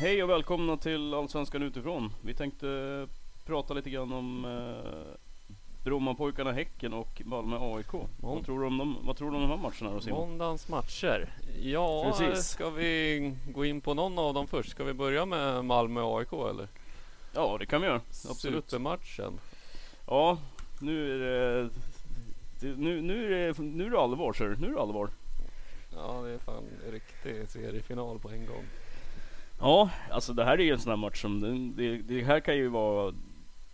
hej och välkomna till Allsvenskan utifrån. Vi tänkte prata lite grann om eh, Brommapojkarna Häcken och Malmö AIK. Vad tror du om dem, vad tror du om de här matcherna då Simon? Måndagens matcher. Ja, Precis. ska vi gå in på någon av dem först? Ska vi börja med Malmö AIK eller? Ja, det kan vi göra. Absolut. Supermatchen. Ja, nu är det, nu, nu, är det, nu är det allvar du. Nu är det allvar. Ja, det är fan riktig seriefinal på en gång. Ja, alltså det här är ju en sån här match som, det, det, här kan ju vara,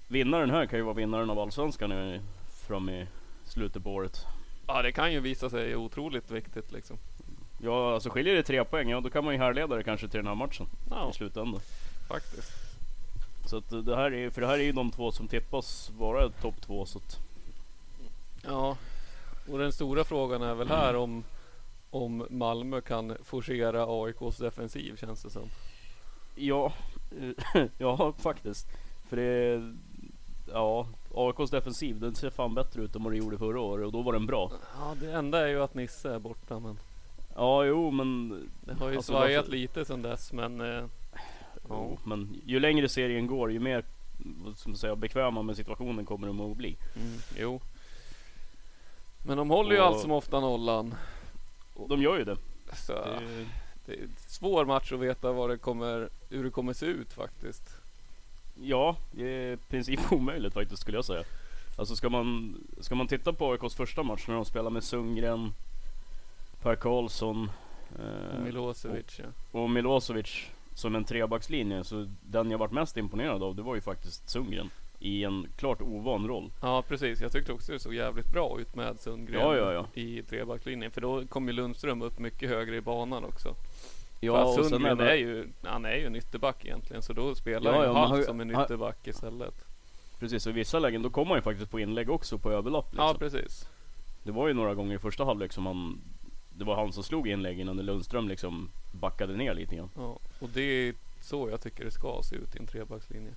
vinnaren här kan ju vara vinnaren av Allsvenskan i- fram i slutet på året. Ja, det kan ju visa sig otroligt viktigt liksom. Ja, alltså skiljer det tre poäng, ja då kan man ju härleda det kanske till den här matchen Ja, i slutändan. faktiskt. Så att det här är, för det här är ju de två som tippas vara topp två så att, Ja, och den stora frågan är väl här om om Malmö kan forcera AIKs defensiv känns det som. Ja, ja faktiskt. För det, ja, AIKs defensiv den ser fan bättre ut än vad den gjorde förra året och då var den bra. Ja, det enda är ju att Nisse är borta men Ja, jo men, det har ju Alltså, svajat varför- lite sedan dess men eh, ja, men ju längre serien går ju mer man säga, bekväma med situationen kommer de att bli. Mm, jo. Men de håller ju Och- allt som ofta nollan. Och de gör ju det. Så det det är en svår match att veta vad det kommer, hur det kommer se ut faktiskt. Ja, det är i princip omöjligt faktiskt skulle jag säga. Alltså ska man, ska man titta på AIKs första match när de spelar med Sundgren, Per Karlsson eh, Och Milosevic ja. och Milosevic som en trebackslinje. Så den jag varit mest imponerad av det var ju faktiskt Sundgren. I en klart ovan roll. Ja precis, jag tyckte också det såg jävligt bra ut med Sundgren Ja, ja, ja. i trebacklinjen. För då kom ju Lundström upp mycket högre i banan också. Ja, Fast Sundgren är ju, han är ju en ytterback egentligen. Så då spelar Ja, han ja, han- som en ytterback istället. Precis, och i vissa lägen då kommer han ju faktiskt på inlägg också på överlapp. Liksom. Ja precis. Det var ju några gånger i första halvlek som han Det var han som slog inläggen när Lundström liksom backade ner lite grann. Ja, och det är så jag tycker det ska se ut i en trebackslinje.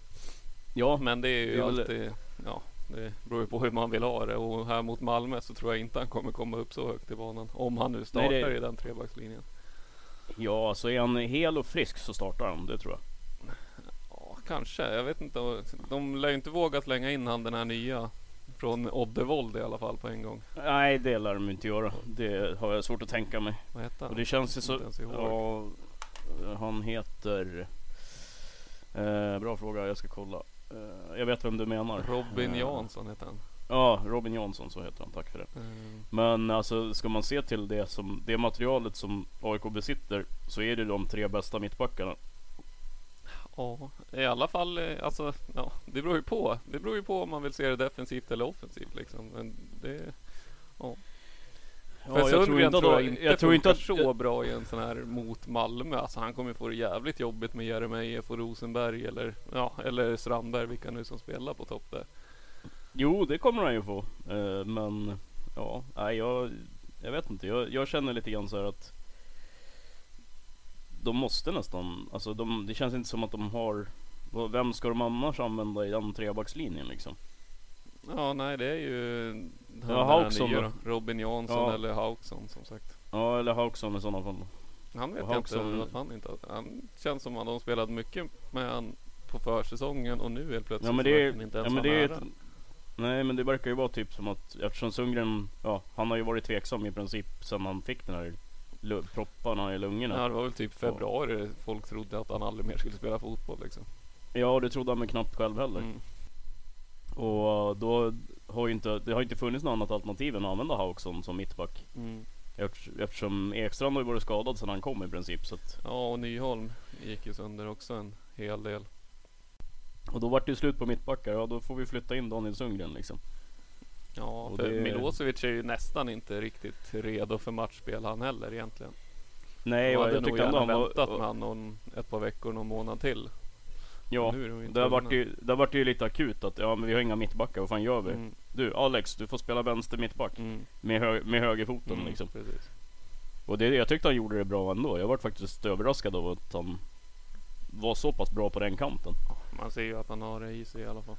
Ja, Men det är ju Det är väl- alltid, ja, det beror ju på hur man vill ha det. Och här mot Malmö så tror jag inte han kommer komma upp så högt i banan. Om han nu startar Nej, det- i den trebackslinjen. ja, så är han hel och frisk så startar han, det tror jag. Ja, kanske. Jag vet inte. De lär ju inte våga slänga in han den här nya. Från Oddevold i alla fall på en gång. Nej, det lär de inte göra. Det har jag svårt att tänka mig. Vad heter han? Och det känns ju så... Ja, han heter... Eh, bra fråga, jag ska kolla. Eh, jag vet vem du menar. Robin Eh, Jansson heter han. Ja, Robin Jansson, så heter han. Tack för det. Eh, Men alltså, ska man se till det, som, det materialet som AIK besitter så är det de tre bästa mittbackarna. Ja, i alla fall. Alltså, ja, det beror ju på. Det beror ju på om man vill se det defensivt eller offensivt liksom. Men det, ja. För jag tror jag att- inte jag tror inte att, så bra i en sån här mot Malmö. Alltså han kommer få det jävligt jobbigt med Jeremejeff och Rosenberg eller, ja, eller Strandberg, vilka nu som spelar på topp där. Jo, det kommer han ju få. Eh, men ja, nej, jag, jag vet inte. Jag, jag känner lite grann så här att de måste nästan, alltså de, det känns inte som att de har vem ska de annars använda i den trebackslinjen liksom? Ja, nej det är ju han Ja, Hauksson nya. Robin Jansson Ja. eller Hauksson som sagt. Ja, eller Hauksson i sådana fall. Han vet Och jag Hauksson- inte han inte Han känns som att de spelat mycket med han på försäsongen och nu helt plötsligt Ja men det är, inte ja, ens men vara det är ett, Nej men det verkar ju vara typ som att eftersom Sundgren, ja han har ju varit tveksam i princip sen han fick den här propparna i lungorna. Ja, det var väl typ februari folk trodde att han aldrig mer skulle spela fotboll liksom. Ja det trodde han väl knappt själv heller. Mm. Och då har ju inte, det har inte funnits något annat alternativ än att använda Hauksson som mittback. Mm. Eftersom- Ekstrand har ju varit skadad sedan han kom i princip. Så att, Ja, och Nyholm gick ju sönder också en hel del. och då vart det ju slut på mittbackar, ja då får vi flytta in Daniel Sundgren liksom. Ja, Och för det- Milosevic är ju nästan inte riktigt redo för matchspel han heller egentligen. Nej, jag jag nog tyckte ändå han väntat var... med han någon, ett par veckor, någon månad till. Ja, Nu är de det har varit ju, det har varit ju lite akut att ja men vi har inga mittbackar, vad fan gör vi? Mm. Du Alex, du får spela vänster mittback. Mm. Med, hö med högerfoten Mm, liksom. Precis. Och det, jag tyckte han gjorde det bra ändå. Jag var faktiskt överraskad av att han var så pass bra på den kanten. Man ser ju att han har det i sig i alla fall.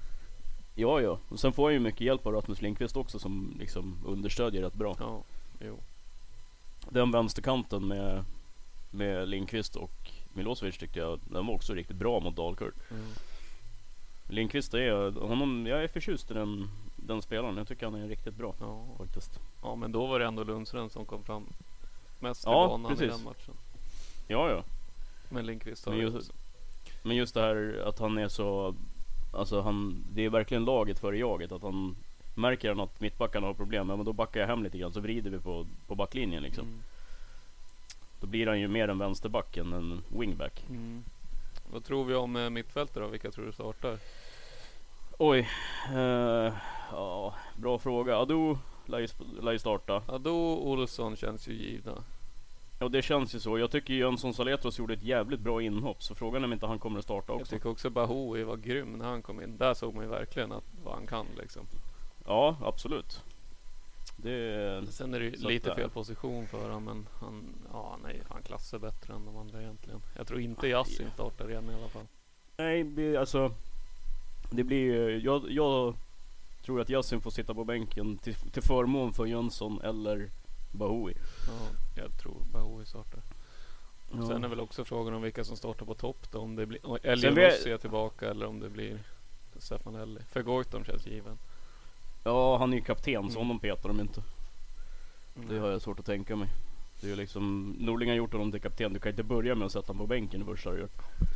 Ja, ja. Och sen får han ju mycket hjälp av Rasmus Lindqvist också som liksom understödjer rätt bra. Ja, jo. Den vänsterkanten med, med Lindqvist och Milosevic tyckte jag, den var också riktigt bra mot Dalkurd. Mm. Lindqvist är, honom, jag är förtjust i den, den spelaren. Jag tycker han är riktigt bra Ja. faktiskt. ja, men då var det ändå Lundström som kom fram mest Ja, i banan i precis. den matchen. Ja, ja. Men Lindqvist har Men just- också. Men just det här att han är så, alltså han, det är verkligen laget före jaget. Att han märker han att mittbackarna har problem, ja, men då backar jag hem lite grann så vrider vi på, på backlinjen liksom. Mm. Blir han ju mer en vänsterback än en wingback. Mm. Vad tror vi om eh, mittfältet då? Vilka tror du startar? Oj, eh, ja, bra fråga. Ado lär ju, starta. Ado Olsson känns ju givna. Ja det känns ju så. Jag tycker Jönsson Saletros gjorde ett jävligt bra inhopp. Så frågan är om inte han kommer att starta Jag också. tycker också Bahoui var grym när han kom in. Där såg man ju verkligen att, vad han kan liksom. Ja, absolut. Det, Sen är det lite fel position för honom men han, ja nej, han klassar bättre än de andra egentligen. Jag tror inte Yasin startar igen i alla fall. nej, det, alltså. Det blir ju, jag, jag tror att Yasin får sitta på bänken till, till förmån för Jönsson eller Bahoui. Ja, jag tror Bahoui startar. Ja. Sen är väl också frågan om vilka som startar på topp då. Om det blir Elionossi är tillbaka eller om det blir Stefanelli. För Goitom känns given. Ja, han är ju kapten så honom petar de inte. Det Mm. har jag svårt att tänka mig. Det är ju liksom, Norling har gjort honom till kapten. Du kan inte börja med att sätta honom på bänken det första du.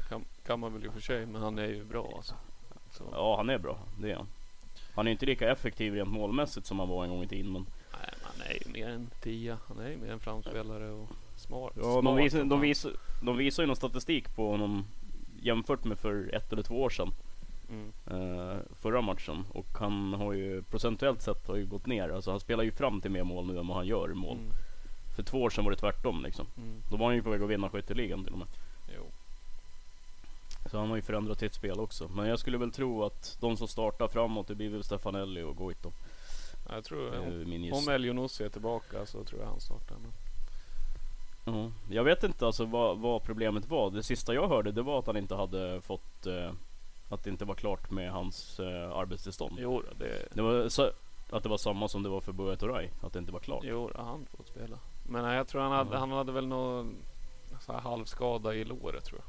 Kan, kan man väl i och för sig, men han är ju bra alltså. Så, Ja, han är bra. Det är han. Han är inte lika effektiv rent målmässigt som han var en gång i tiden. Men Nej, men han är ju mer en tia. Han är ju mer en framspelare och smart. ja, de, smart visar, som de, visar, de visar ju någon statistik på honom jämfört med för ett eller två år sedan. Mm. Förra matchen. Och han har ju procentuellt sett har ju gått ner. Alltså han spelar ju fram till mer mål nu än vad han gör mål. Mm. För två år sedan var det tvärtom liksom. Mm. Då var han ju på väg att vinna skytteligan till och med. Jo. Så han har ju förändrat sitt spel också. Men jag skulle väl tro att de som startar framåt det blir väl Stefanelli och Goito. Ja, Jag tror om, om. Elionossi är tillbaka så tror jag han startar. Men, Ja. Jag vet inte alltså vad, vad problemet var. Det sista jag hörde det var att han inte hade fått eh, Att det inte var klart med hans eh, arbetstillstånd. jo, det, Det var så, att det var samma som det var för Buya Turay. Att det inte var klart. jo han får spela. Men nej, jag tror han hade, Ja. han hade väl någon så här halvskada i låret tror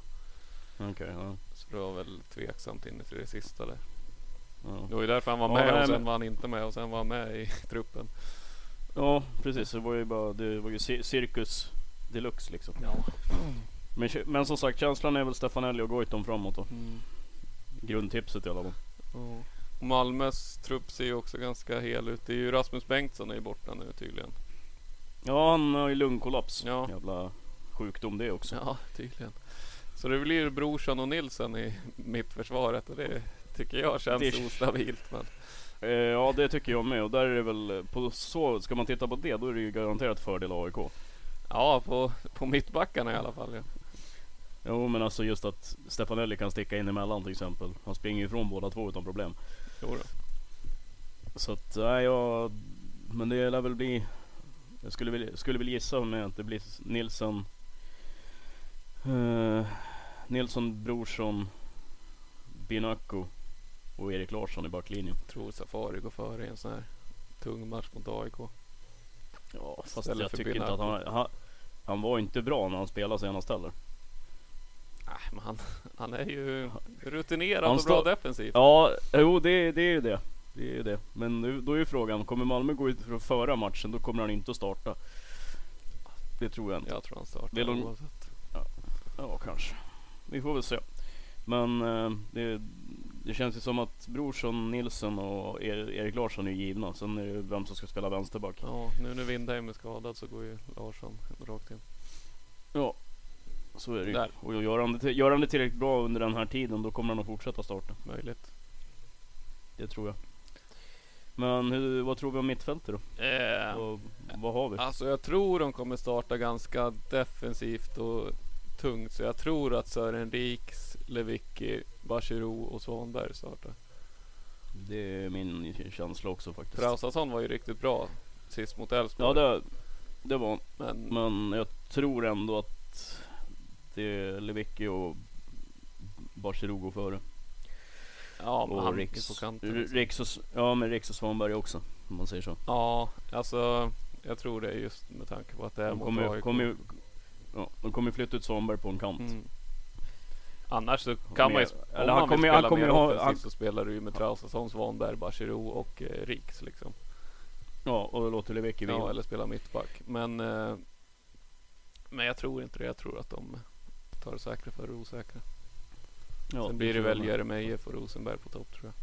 jag. Okej, ja. Så det var väl tveksamt in till det sista där. Ja. Det var ju därför han var Ja, med nej, och sen men- var han inte med och sen var han med i truppen. ja precis. Det var ju bara det var ju ci- cirkus deluxe liksom. Ja. Men, men som sagt känslan är väl Stefanelli och Goitom framåt då. Mm. Grundtipset i alla fall. Ja. Malmös trupp ser ju också ganska hel ut. Det är ju Rasmus Bengtsson är ju borta nu tydligen. Ja han har ju lungkollaps. Ja. Jävla sjukdom det också. Ja, tydligen. Så det blir Brorsson och Nilsson i mittförsvaret och det tycker jag känns Det- ostabilt. Men Eh, ja det tycker jag med och där är det väl på så ska man titta på det då är det ju garanterat fördel AIK. ja, på, på mittbackarna i alla fall. Ja. Jo men alltså just att Stefanelli kan sticka in emellan till exempel. Han springer ju ifrån båda två utan problem. Jo då. Så att nej jag men det lär väl bli jag skulle väl, skulle väl gissa att det blir Nilsson Nilsson, Brorsson, Binacco och Erik Larsson i backlinjen. Tror Safari går före i en sån här tung match mot AIK. Ja, fast Istället jag tycker inte att Binacco. han, han... Han var inte bra när han spelade senast heller. Men han, han är ju rutinerad Han och bra defensivt. Ja, jo det, det är ju det. Det är ju det. Men nu, då är ju frågan, kommer Malmö gå ut för att föra matchen, då kommer han inte att starta. Det tror jag inte. Jag tror han startar Det är lång- oavsett. Ja, kanske. Vi får väl se. Men eh, det, det känns ju som att Brorsson, Nilsson och er, Erik Larsson är givna. Sen är det vem som ska spela vänsterback. Ja, nu när Windheim är skadad så går ju Larsson rakt in. Ja, så är det ju. Där. Och gör han, det, gör han det tillräckligt bra under den här tiden, då kommer han att fortsätta starta. Möjligt. Det tror jag. Men hur, vad tror vi om mittfältet då? Eh, Och, vad har vi? alltså jag tror de kommer starta ganska defensivt och tungt. Så jag tror att Sören Riks, Lewicki, Bachirou och Svanberg startar. Det är min känsla också faktiskt. Traustason var ju riktigt bra sist mot Elfsborg. Ja, det, det var Men Men jag tror ändå att det är Lewicki och går före. ja, men och han Riks, på kanten. Liksom. Riks och, ja, men Riks och Svanberg också. Om man säger så. Ja, alltså jag tror det just med tanke på att det är De mot kommer, ju- AIK. kommer, ju- ja, de kommer ju flytta ut Svanberg på en kant. Mm. Annars så kan man ju, om eller han man vill kommer ju- spela mer ju ha- offensivt så spelar du ju med Traustason, Svanberg, Bachirou och eh, Riks liksom. Ja, och då låter Lewicki vila. Ja, eller spela mittback. Men, eh, men jag tror inte det. Jag tror att de tar det säkra för det osäkra. Ja, Sen blir det väl. Jeremejeff och Rosenberg på topp tror jag.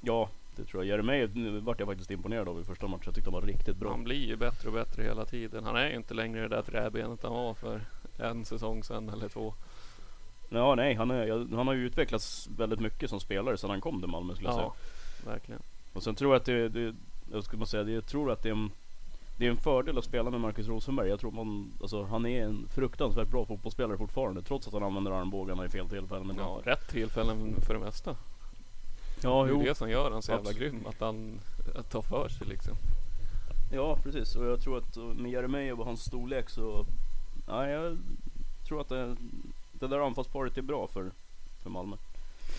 Ja, det tror jag. Jeremejeff nu vart jag faktiskt imponerad av i första matchen. Jag tyckte han var riktigt bra. Han blir ju bättre och bättre hela tiden. Han är ju inte längre det där träbenet han var för en säsong sedan eller två. Ja, nej, han, är, han har ju utvecklats väldigt mycket som spelare sedan han kom till Malmö skulle jag säga. Ja, verkligen. Och sen tror jag att det, det jag bara säga, det- jag tror att det är en det är en fördel att spela med Marcus Rosenberg. Jag tror man, alltså, han är en fruktansvärt bra fotbollsspelare fortfarande. Trots att han använder armbågarna i fel tillfällen Ja, rätt tillfällen för det mesta. Ja, det är jo. det som gör han så jävla Absolut. grym. Att han att tar för sig liksom. Ja, precis. Och jag tror att med Jeremejeff och hans storlek så... Ja, jag tror att det, det där anfallsparet är bra för, för Malmö.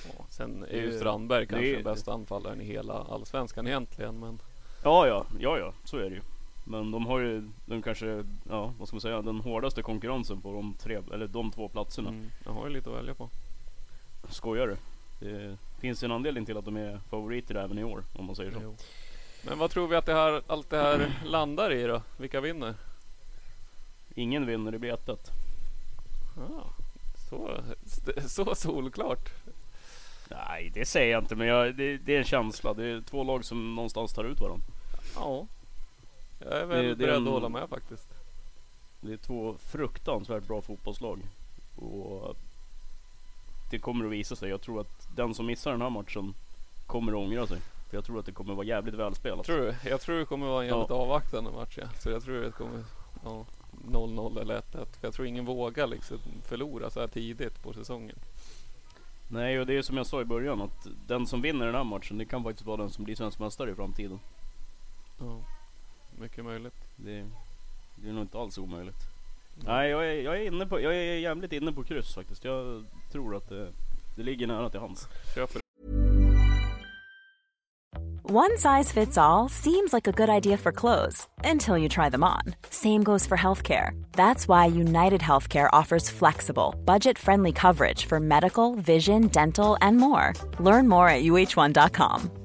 Ja, sen är ju Strandberg kanske är- den bästa anfallaren i hela allsvenskan egentligen. Men Ja, ja, ja, ja, så är det ju. Men de har ju den kanske, ja vad ska man säga, den hårdaste konkurrensen på de tre, eller de två platserna. mm, jag har ju lite att välja på. Skojar du? Det finns en anledning till att de är favoriter även i år, om man säger så. Jo. Men vad tror vi att det här, allt det här landar i då? Vilka vinner? Ingen vinner, det blir 1-1. Ah, så, så solklart. Nej, det säger jag inte, men jag, det, det är en känsla. Det är två lag som någonstans tar ut varandra. Ja. Jag är väl Det- beredd att hålla med faktiskt. Det är två fruktansvärt bra fotbollslag. Och det kommer att visa sig. Jag tror att den som missar den här matchen kommer att ångra sig. För jag tror att det kommer att vara jävligt välspelat. Tror du? Jag tror det kommer vara en jävligt Ja. avvaktande match. Ja. Så jag tror det kommer ja, 0-0 eller 1-1. För jag tror ingen vågar liksom förlora så här tidigt på säsongen. Nej, och det är som jag sa i början att den som vinner den här matchen, det kan faktiskt vara den som blir svensk mästare i framtiden. Ja, mycket möjligt. Det, det är nog inte alls omöjligt. Mm. Nej, jag är, jag är inne på, jag är jävligt inne på kryss faktiskt. Jag tror att det, det ligger nära till hands. Köper One size fits all seems like a good idea for clothes until you try them on. Same goes for healthcare. That's why United Healthcare offers flexible, budget friendly coverage for medical, vision, dental, and more. Learn more at uh1.com.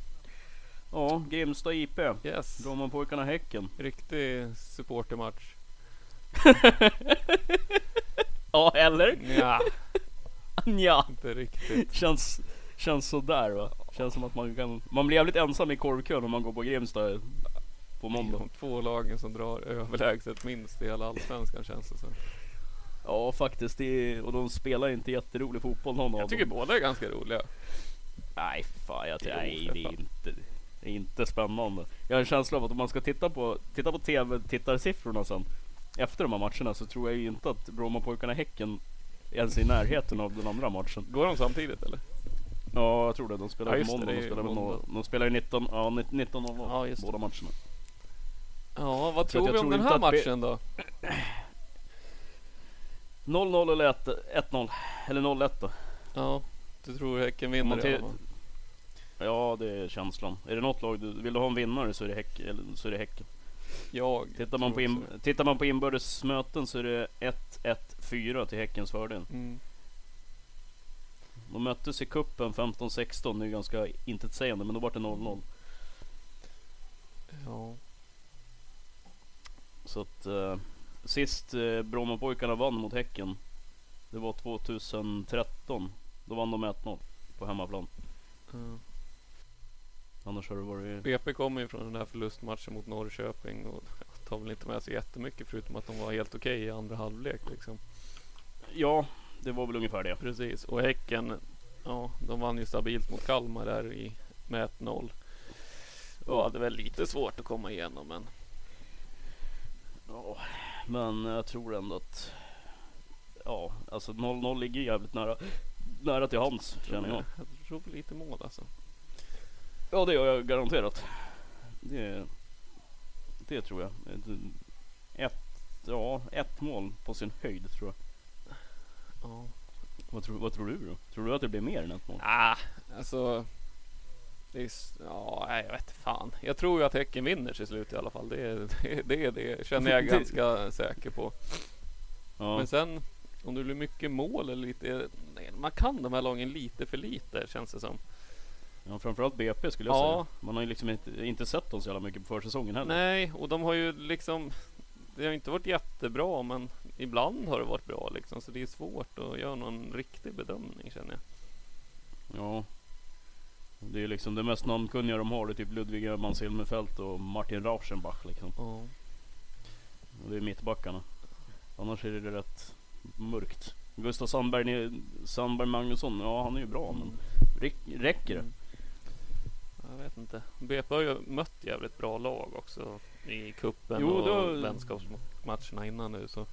Ja, Grimsta IP. Yes. Brommapojkarna Häcken. Riktig supportermatch. Ja, eller? Ja, Ja. inte riktigt. Känns, känns sådär va. Känns som att man kan, man blir jävligt ensam i korvkön om man går på Grimsta på måndag. De två lagen som drar överlägset minst i hela allsvenskan känns det som. Ja faktiskt, är, och de spelar inte jätterolig fotboll någon av Jag tycker dem. båda är ganska roliga. Nej fan, jag, Jo, nej det är inte, det är inte spännande. Jag har en känsla av att om man ska titta på, titta på tv-tittarsiffrorna sen. Efter de här matcherna så tror jag ju inte att Brommapojkarna Häcken ens är i närheten av den andra matchen. Går de samtidigt eller? Ja jag tror det, de spelar Ja, på måndag. De spelar, måndag. nå- de spelar ju 19, ja 19.00 Ja, just båda matcherna. Ja, vad tror vi om tror den här matchen då? 0-0 eller 1 1-0. Eller 0-1 då. Ja, du tror Häcken vinner man i till- alla fall? Ja det är känslan. Är det något lag du vill du ha en vinnare så är det, häck, så är det Häcken. Jag Tittar man, på in, tittar man på inbördes möten så är det 1-1-4 till Häckens fördel. Mm. De möttes i kuppen 15-16, det är ganska intetsägande men då var det 0-0. Ja. Så att eh, sist eh, Brommapojkarna vann mot Häcken, det var 2013. Då vann de med 1-0 på hemmaplan. Mm. Annars har det varit... BP kommer ju från den där förlustmatchen mot Norrköping och tar väl inte med sig jättemycket förutom att de var helt okej i andra halvlek liksom. Ja, det var väl ungefär det. Precis, och Häcken, ja de vann ju stabilt mot Kalmar där i, med 1-0. Och hade väl lite svårt att komma igenom men Ja, men jag tror ändå att... Ja, alltså 0-0 ligger jävligt nära, nära till hands känner jag. jag tror på lite mål alltså. Ja det gör jag garanterat. Det, det tror jag. Ett, ja, ett mål på sin höjd tror jag. Ja. Vad tror, vad tror du då? Tror du att det blir mer än ett mål? Ah, alltså. Det är, ja, jag vet fan. Jag tror ju att Häcken vinner till slut i alla fall. Det, är- det, det, det känner jag ganska säker på. Ja, Men sen om det blir mycket mål eller lite. Man kan de här lagen lite för lite känns det som. Ja framförallt BP skulle jag Ja. säga. Man har ju liksom inte, inte sett dem så jävla mycket på försäsongen heller. Nej, och de har ju liksom. Det har inte varit jättebra men ibland har det varit bra liksom. Så det är svårt att göra någon riktig bedömning känner jag. Ja. Det är liksom det mest namnkunniga de har. Det är typ Ludvig Öhman Silverfelt och Martin Rauschenbach liksom. Ja. Och det är mittbackarna. Annars är det rätt mörkt. Gustav Sandberg, Sandberg Magnusson, ja han är ju bra men räck- räcker det? Mm. Vet inte. BP har ju mött jävligt bra lag också i kuppen Jo, och vänskapsmatcherna innan nu. Så.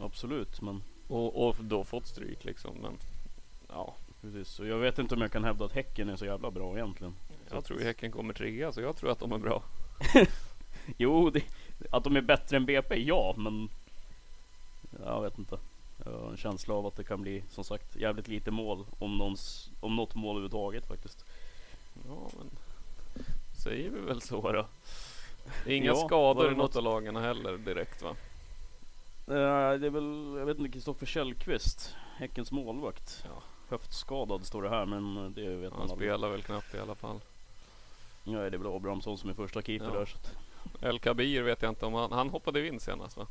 Absolut men Och, och då fått stryk liksom. Men ja, precis. Och jag vet inte om jag kan hävda att Häcken är så jävla bra egentligen. jag tror ju Häcken kommer trea så jag tror att de är bra. Jo, det, att de är bättre än BP, ja men jag vet inte. Jag har en känsla av att det kan bli som sagt jävligt lite mål om, någons, om något mål överhuvudtaget faktiskt. Ja, men säger vi väl så då. Det är inga Ja, skador i något något- av lagen heller direkt va? Nej, det är väl, jag vet inte, Kristoffer Källqvist, Häckens målvakt. Ja. Höftskadad står det här men det vet man Han aldrig. spelar väl knappt i alla fall. Ja, det är väl Abrahamsson som är första keeper Ja. där. Så El Kabir vet jag inte om han, han hoppade in senast va?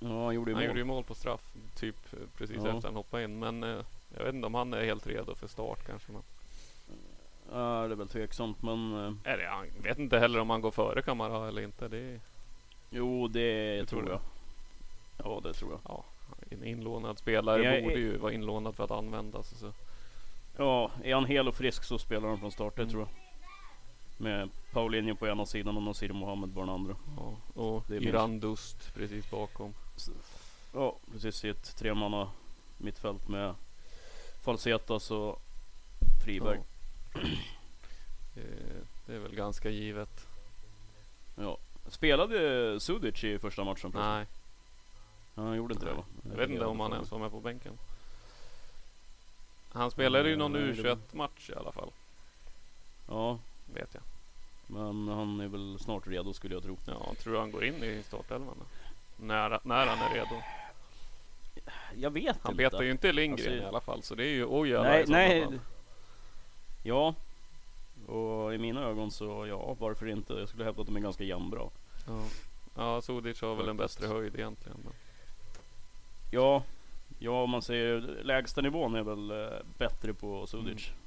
ja, han gjorde ju Han mål. gjorde ju mål på straff typ eh, precis Ja. efter han hoppade in. Men eh, jag vet inte om han är helt redo för start kanske. Men, Ja, det är väl tveksamt men eh, eller jag vet inte heller om han går före Kamara eller inte. Det är jo, det Du tror tror jag. Ja, det tror jag. ja, en inlånad spelare Jag är- borde ju vara inlånad för att användas. Så. Ja, är han hel och frisk så spelar han från start, det Mm. tror jag. Med Paulinho på ena sidan och Nasir Mohammed på den andra. Ja, och Det är Iran Dust precis bakom. Ja, precis i ett tremanna mittfält med Falsetas och Friberg. Eh, Det är väl ganska givet. Ja. Spelade Sudic i första matchen? Nej, Ja, han gjorde inte det va? jag vet inte om han ens var med på bänken. Han spelade ju någon Nej, det- U21-match i alla fall. Ja, Vet jag. men han är väl snart redo skulle jag tro. Ja, tror du han går in i startelvan? När, när han är redo. Jag vet Han inte. petar ju inte Lindgren Alltså, i alla fall. Så det är ju Ojala Nej, i nej. fall. Ja. Och i mina ögon så ja, varför inte? Jag skulle hävda att de är ganska jämnbra. Ja. ja, Sodic har väl en bättre höjd egentligen. Men... Ja, ja om man säger lägsta nivån är väl eh, bättre på Sudic. Mm.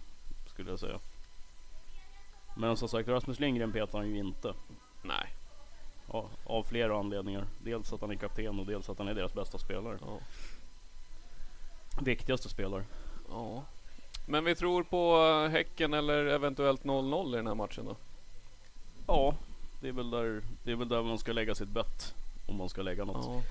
Skulle jag säga. Men som sagt Rasmus Lindgren petar han ju inte. Nej. Ja, av flera anledningar. Dels att han är kapten och dels att han är deras bästa spelare. Ja. Viktigaste spelare. ja. Men vi tror på eh, Häcken eller eventuellt 0-0 i den här matchen då? Ja, det är väl där, det är väl där man ska lägga sitt bett. Om man ska lägga något. Ja.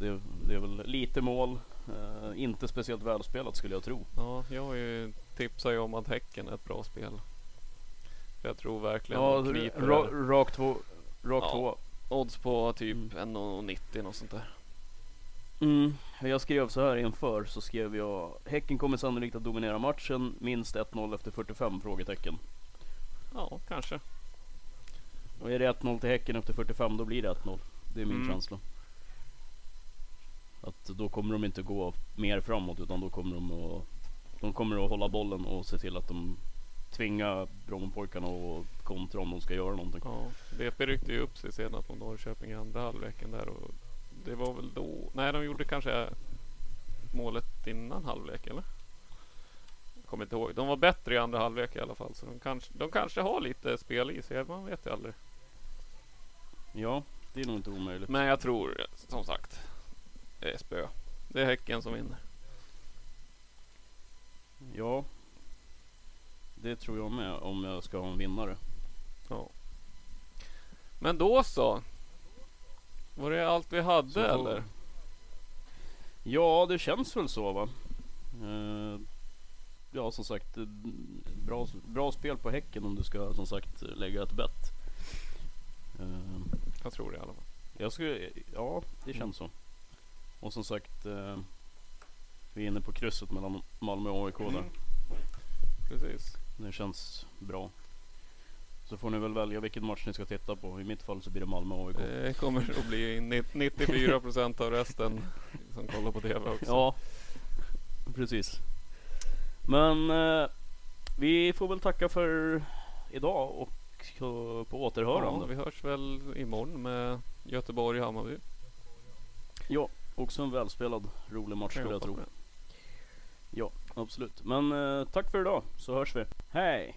Det, är, det är väl lite mål. Eh, inte speciellt välspelat skulle jag tro. ja, jag har ju tipsat om att Häcken är ett bra spel. Jag tror verkligen Ja, de kniper ra, rakt två. Rakt Ja. två. Odds på typ Mm. 1,90 något sånt där. Mm. Jag skrev så här inför så skrev jag Häcken kommer sannolikt att dominera matchen minst 1-0 efter 45 frågetecken. Ja, kanske. Och är det 1-0 till Häcken efter 45 då blir det 1-0. Det är min Mm. känsla. Att då kommer de inte gå mer framåt utan då kommer de att De kommer att hålla bollen och se till att de tvingar Brommapojkarna och kontra om de ska göra någonting. Ja, BP ryckte ju upp sig senast mot Norrköping i andra halvleken där och det var väl då, nej de gjorde kanske målet innan halvlek eller? Jag kommer inte ihåg. De var bättre i andra halvlek i alla fall så de kanske, de kanske har lite spel i sig, man vet ju aldrig. Ja, det är nog inte omöjligt. Men jag tror som sagt, det är spö. Det är Häcken som vinner. Ja. Det tror jag med om jag ska ha en vinnare. Ja. Men då så. Allt vi hade Så- eller? Ja, det känns väl så va. Eh, ja, som sagt. eh, Bra, bra spel på Häcken om du ska som sagt lägga ett bett. Eh, Jag tror det i alla fall. jag skulle, ja, det känns så. Och som sagt. vi är inne på krysset mellan Malmö och AIK där. Mm. Precis. Det känns bra. Så får ni väl välja vilken match ni ska titta på. I mitt fall så blir det Malmö AIK. Det kommer att bli ni- 94 procent av resten som kollar på TV också. Ja, precis. Men eh, vi får väl tacka för idag och på återhörande. Ja, vi hörs väl imorgon med Göteborg-Hammarby. Ja, också en välspelad rolig match skulle jag hoppas tro. Ja, absolut. Men eh, tack för idag så hörs vi. Hej!